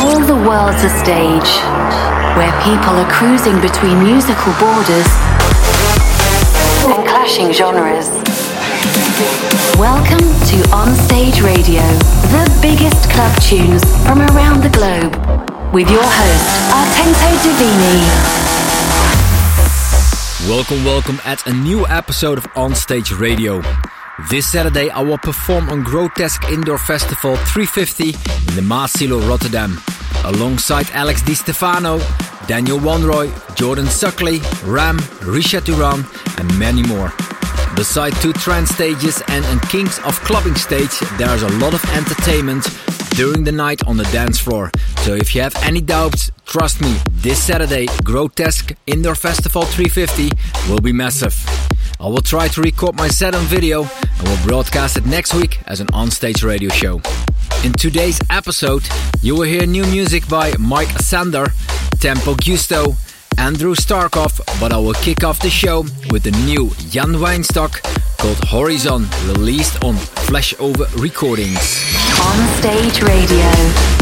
All the world's a stage where people are cruising between musical borders and clashing genres. Welcome to Onstage Radio, the biggest club tunes from around the globe, with your host, Artento Divini. Welcome, welcome at a new episode of Onstage Radio. This Saturday I will perform on Grotesque Indoor Festival 350 in the Maassilo, Rotterdam, alongside Alex Di Stefano, Daniel Wanrooy, Jordan Suckley, Ram, Risha Turan, and many more. Beside two trance stages and a Kings of Clubbing stage, there's a lot of entertainment during the night on the dance floor. So if you have any doubts, trust me, this Saturday, Grotesque Indoor Festival 350 will be massive. I will try to record my set on video and will broadcast it next week as an on-stage radio show. In today's episode, you will hear new music by Mike Sander, Tempo Giusto, Andrew Starkov, but I will kick off the show with the new Jan Weinstock called Horizon, released on Flashover Recordings. On Stage Radio.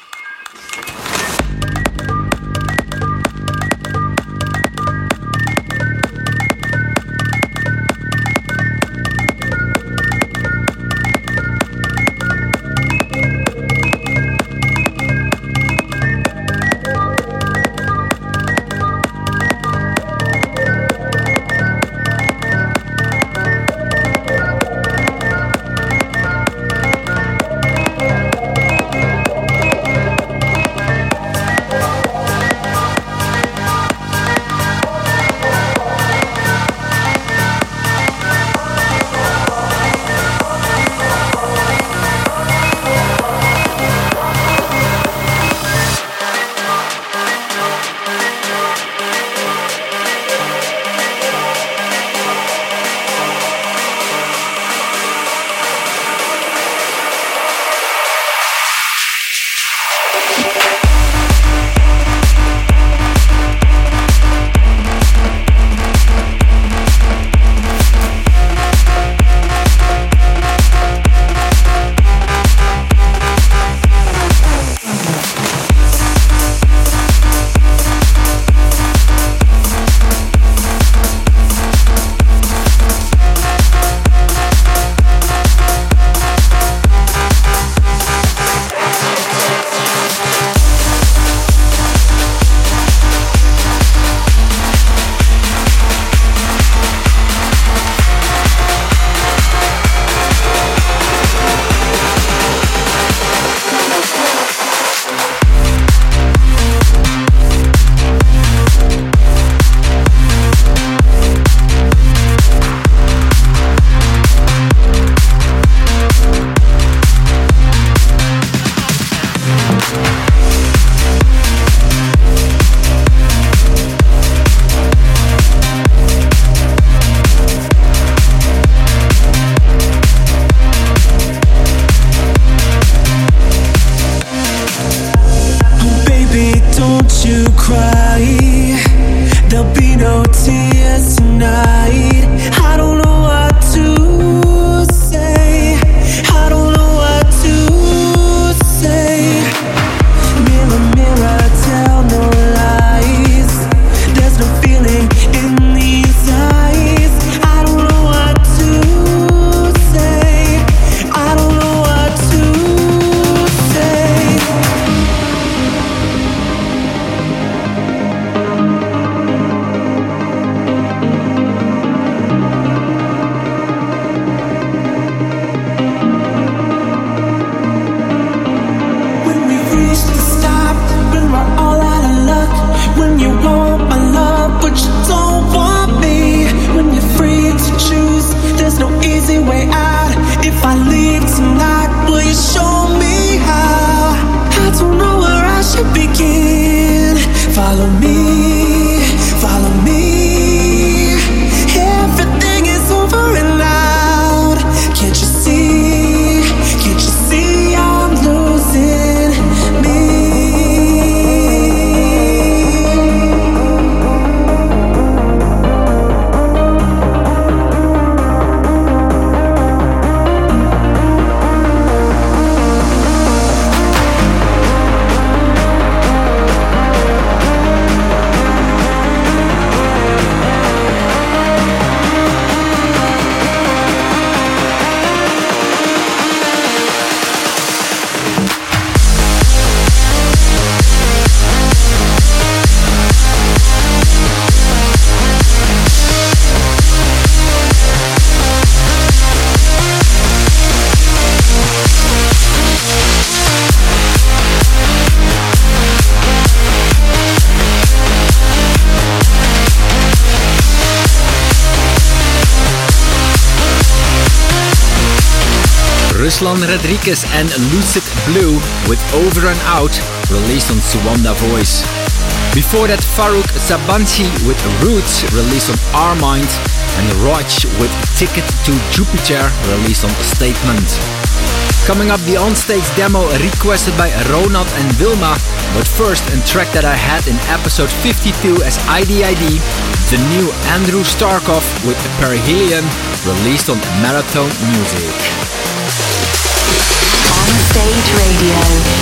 Ruslan Radriges and Lucid Blue with Over and Out, released on Suanda Voice. Before that, Faruk Sabanci with Roots, released on Armind, and Roj with Ticket to Jupiter, released on Statement. Coming up, the onstage demo requested by Ronald and Wilma, but first, a track that I had in episode 52 as IDID, the new Andrew Starkov with Perihelion, released on Marathon Music. Stage Radio.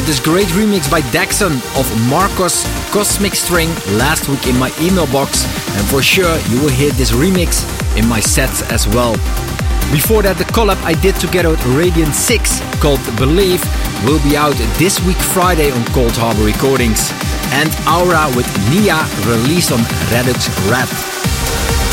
Got this great remix by Daxon of Marcos Cosmic String last week in my email box, and for sure you will hear this remix in my sets as well. Before that, the collab I did together with Radiant 6 called Believe will be out this week Friday on Coldharbour Recordings. And Aura with Nia released on Redux Red.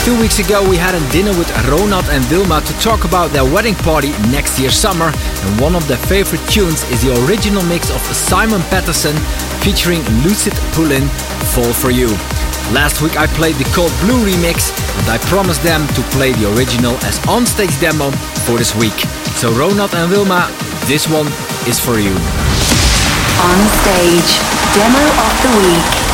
Two weeks ago, we had a dinner with Ronald and Wilma to talk about their wedding party next year summer, and one of their favorite tunes is the original mix of Simon Patterson featuring Lucy Pullin, Fall for You. Last week I played the Cold Blue remix, and I promised them to play the original as on-stage demo for this week. So Ronald and Wilma, this one is for you. On stage, demo of the week.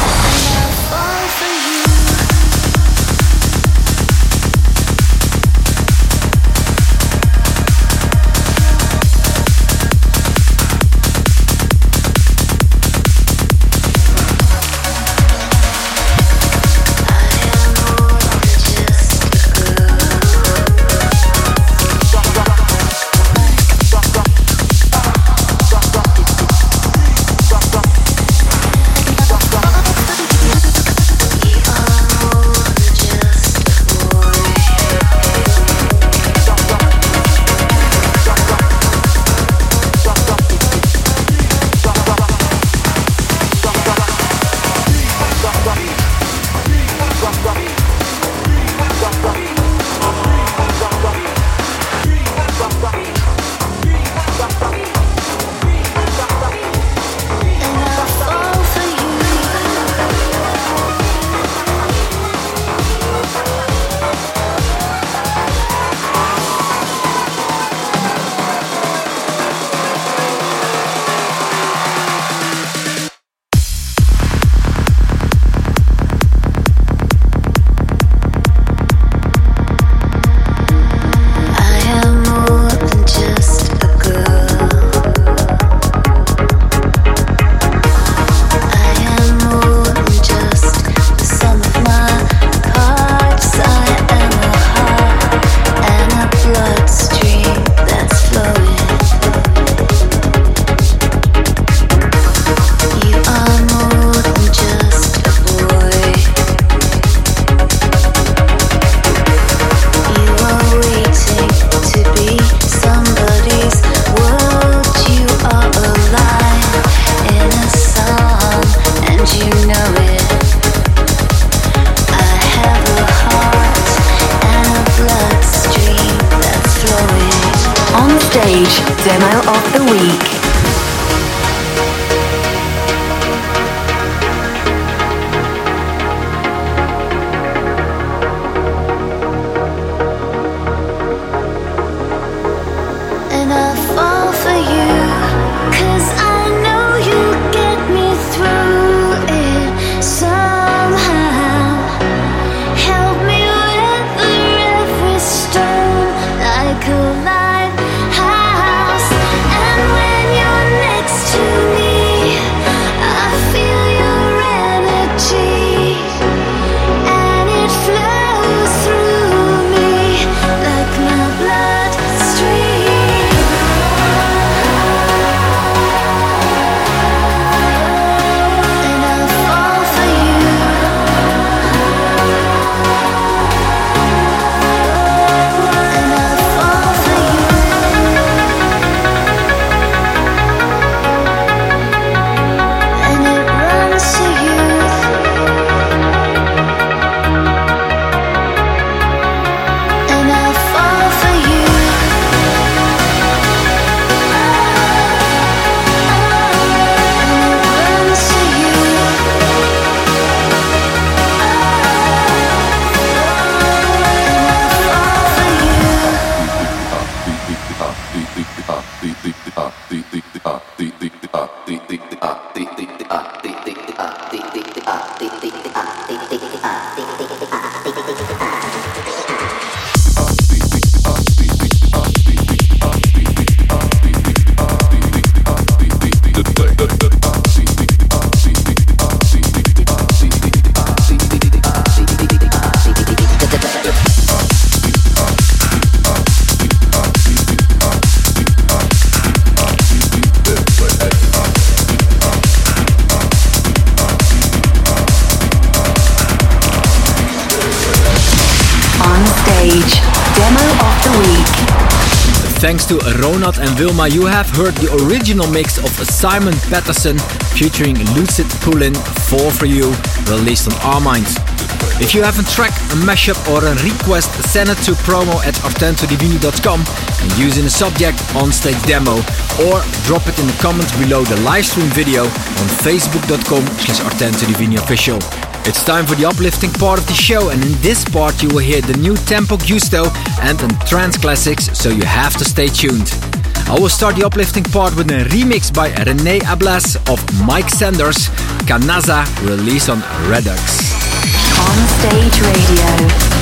Thanks to Ronat and Wilma, you have heard the original mix of Simon Patterson featuring Lucy Pullin 4 for You, released on Armind. If you have a track, a mashup or a request, send it to promo at artentodivini.com and use in the subject on-stage demo or drop it in the comments below the livestream video on facebook.com slash official. It's time for the uplifting part of the show, and in this part, you will hear the new Tempo Giusto and the trance classics, so you have to stay tuned. I will start the uplifting part with a remix by Rene Ablaze of Mike Sanders, Kanaza, released on Redux. On Stage Radio.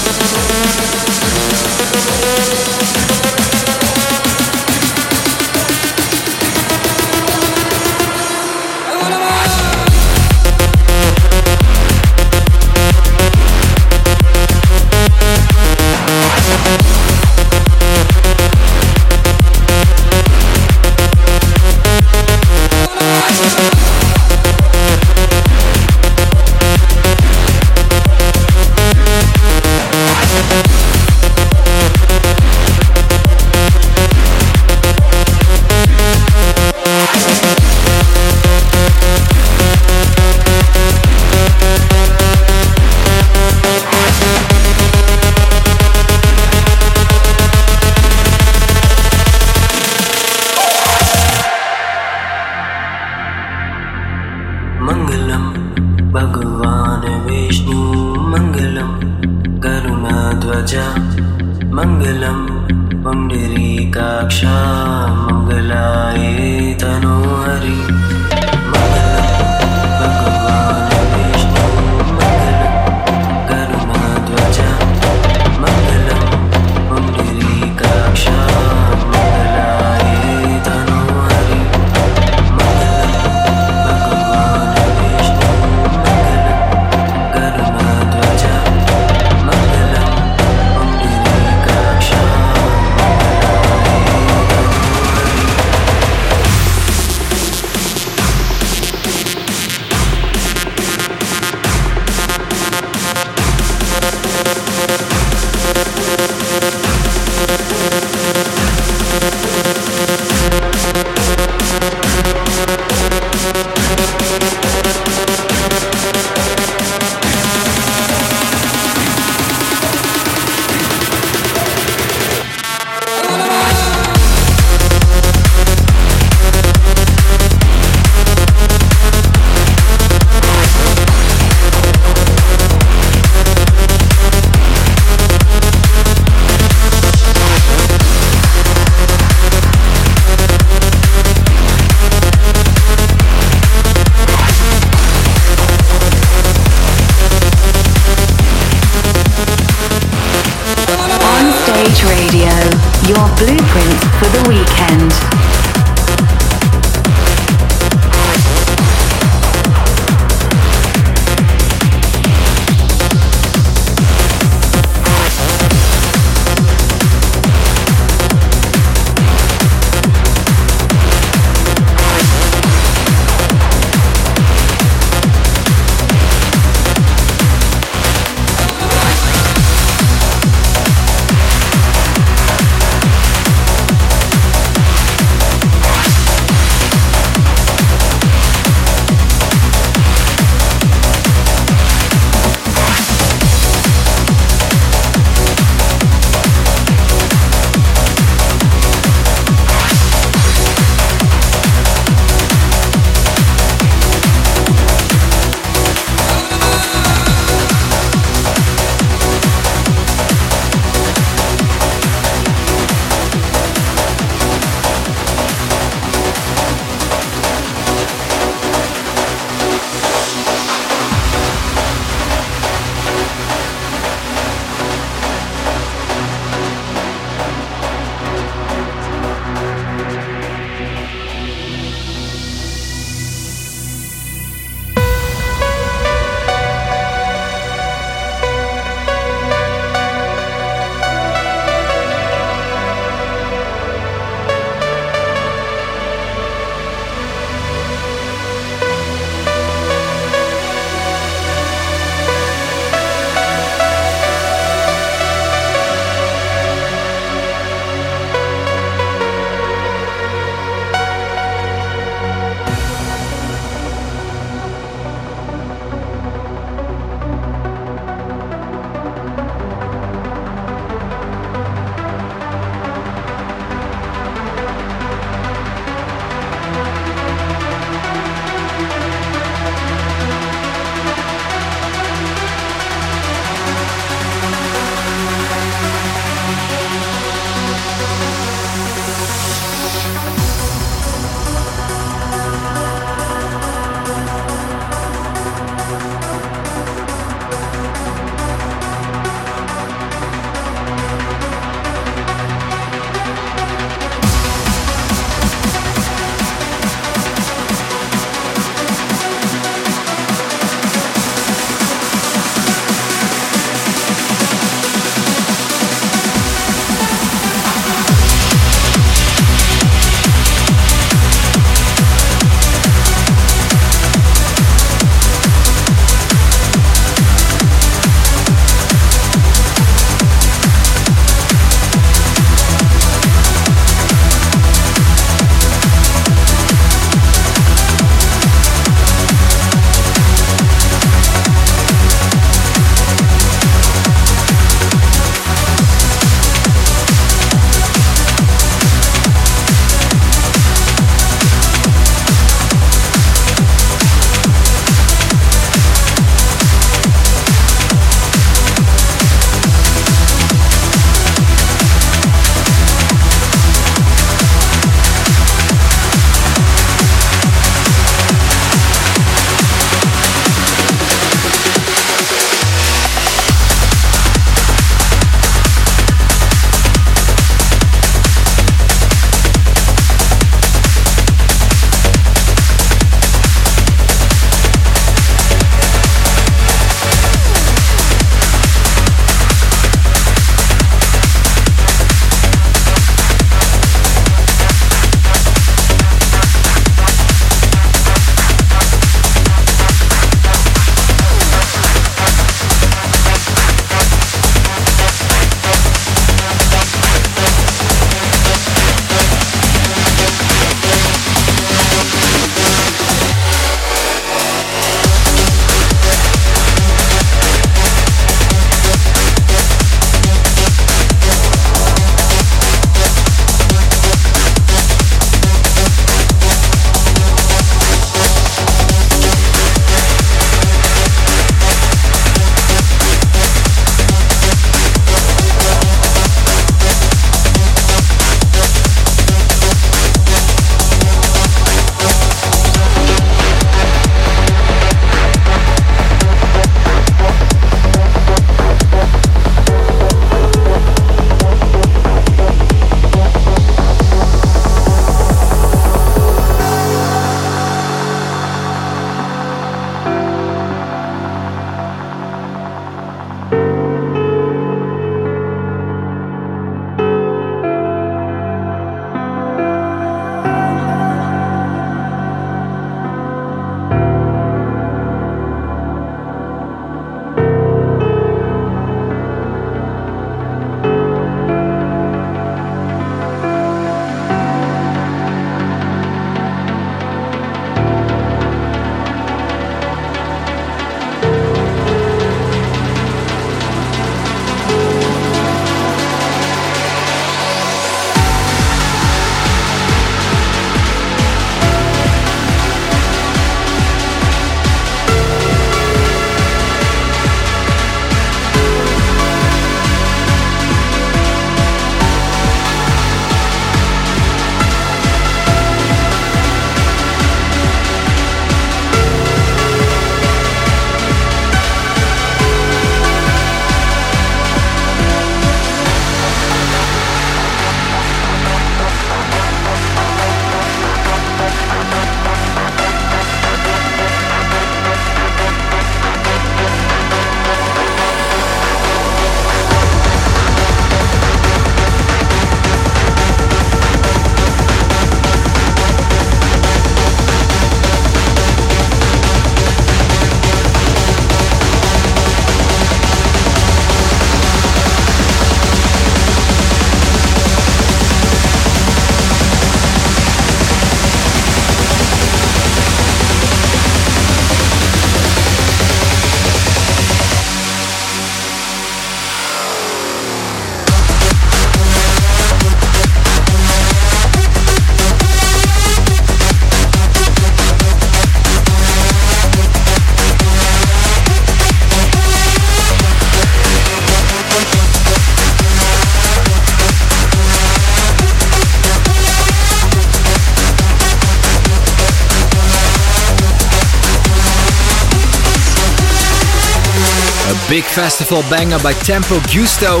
Big festival banger by Tempo Giusto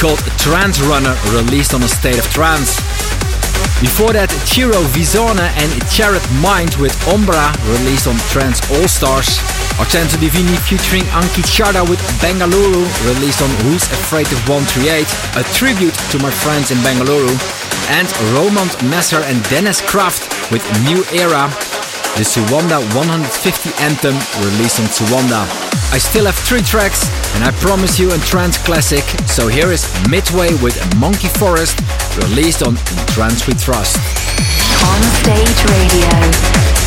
called Trance Runner, released on a State of Trance. Before that, Ciro Visone and Jared Mind with Ombra, released on Trance All Stars. Artento Divini featuring Anki Chada with Bengaluru, released on Who's Afraid of 138, a tribute to my friends in Bengaluru. And Roman Messer and Dennis Kraft with New Era, the Suanda 150 anthem released on Suanda. I still have three tracks and I promise you a trance classic, so here is Midway with Monkey Forest released on Trance We Trust. On Stage Radio.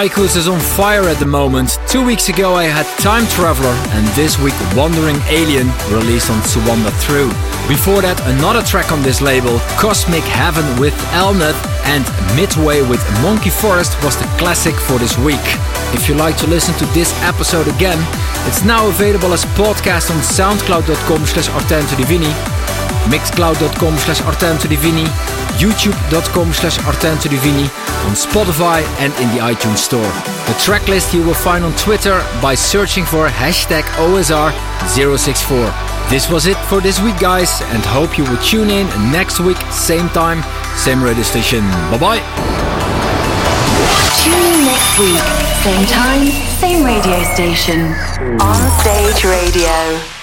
Tychus is on fire at the moment. Two weeks ago I had Time Traveler and this week Wandering Alien released on To Wander Through. Before that another track on this label, Cosmic Heaven with Elneth and Midway with Monkey Forest was the classic for this week. If you like to listen to this episode again, it's now available as podcast on soundcloud.com slash Divini, mixcloud.com slash Divini, youtube.com slash on Spotify and in the iTunes store. The tracklist you will find on Twitter by searching for hashtag OSR064. This was it for this week, guys, and hope you will tune in next week, same time, same radio station. Bye bye. Tune in next week, same time, same radio station. On Stage Radio.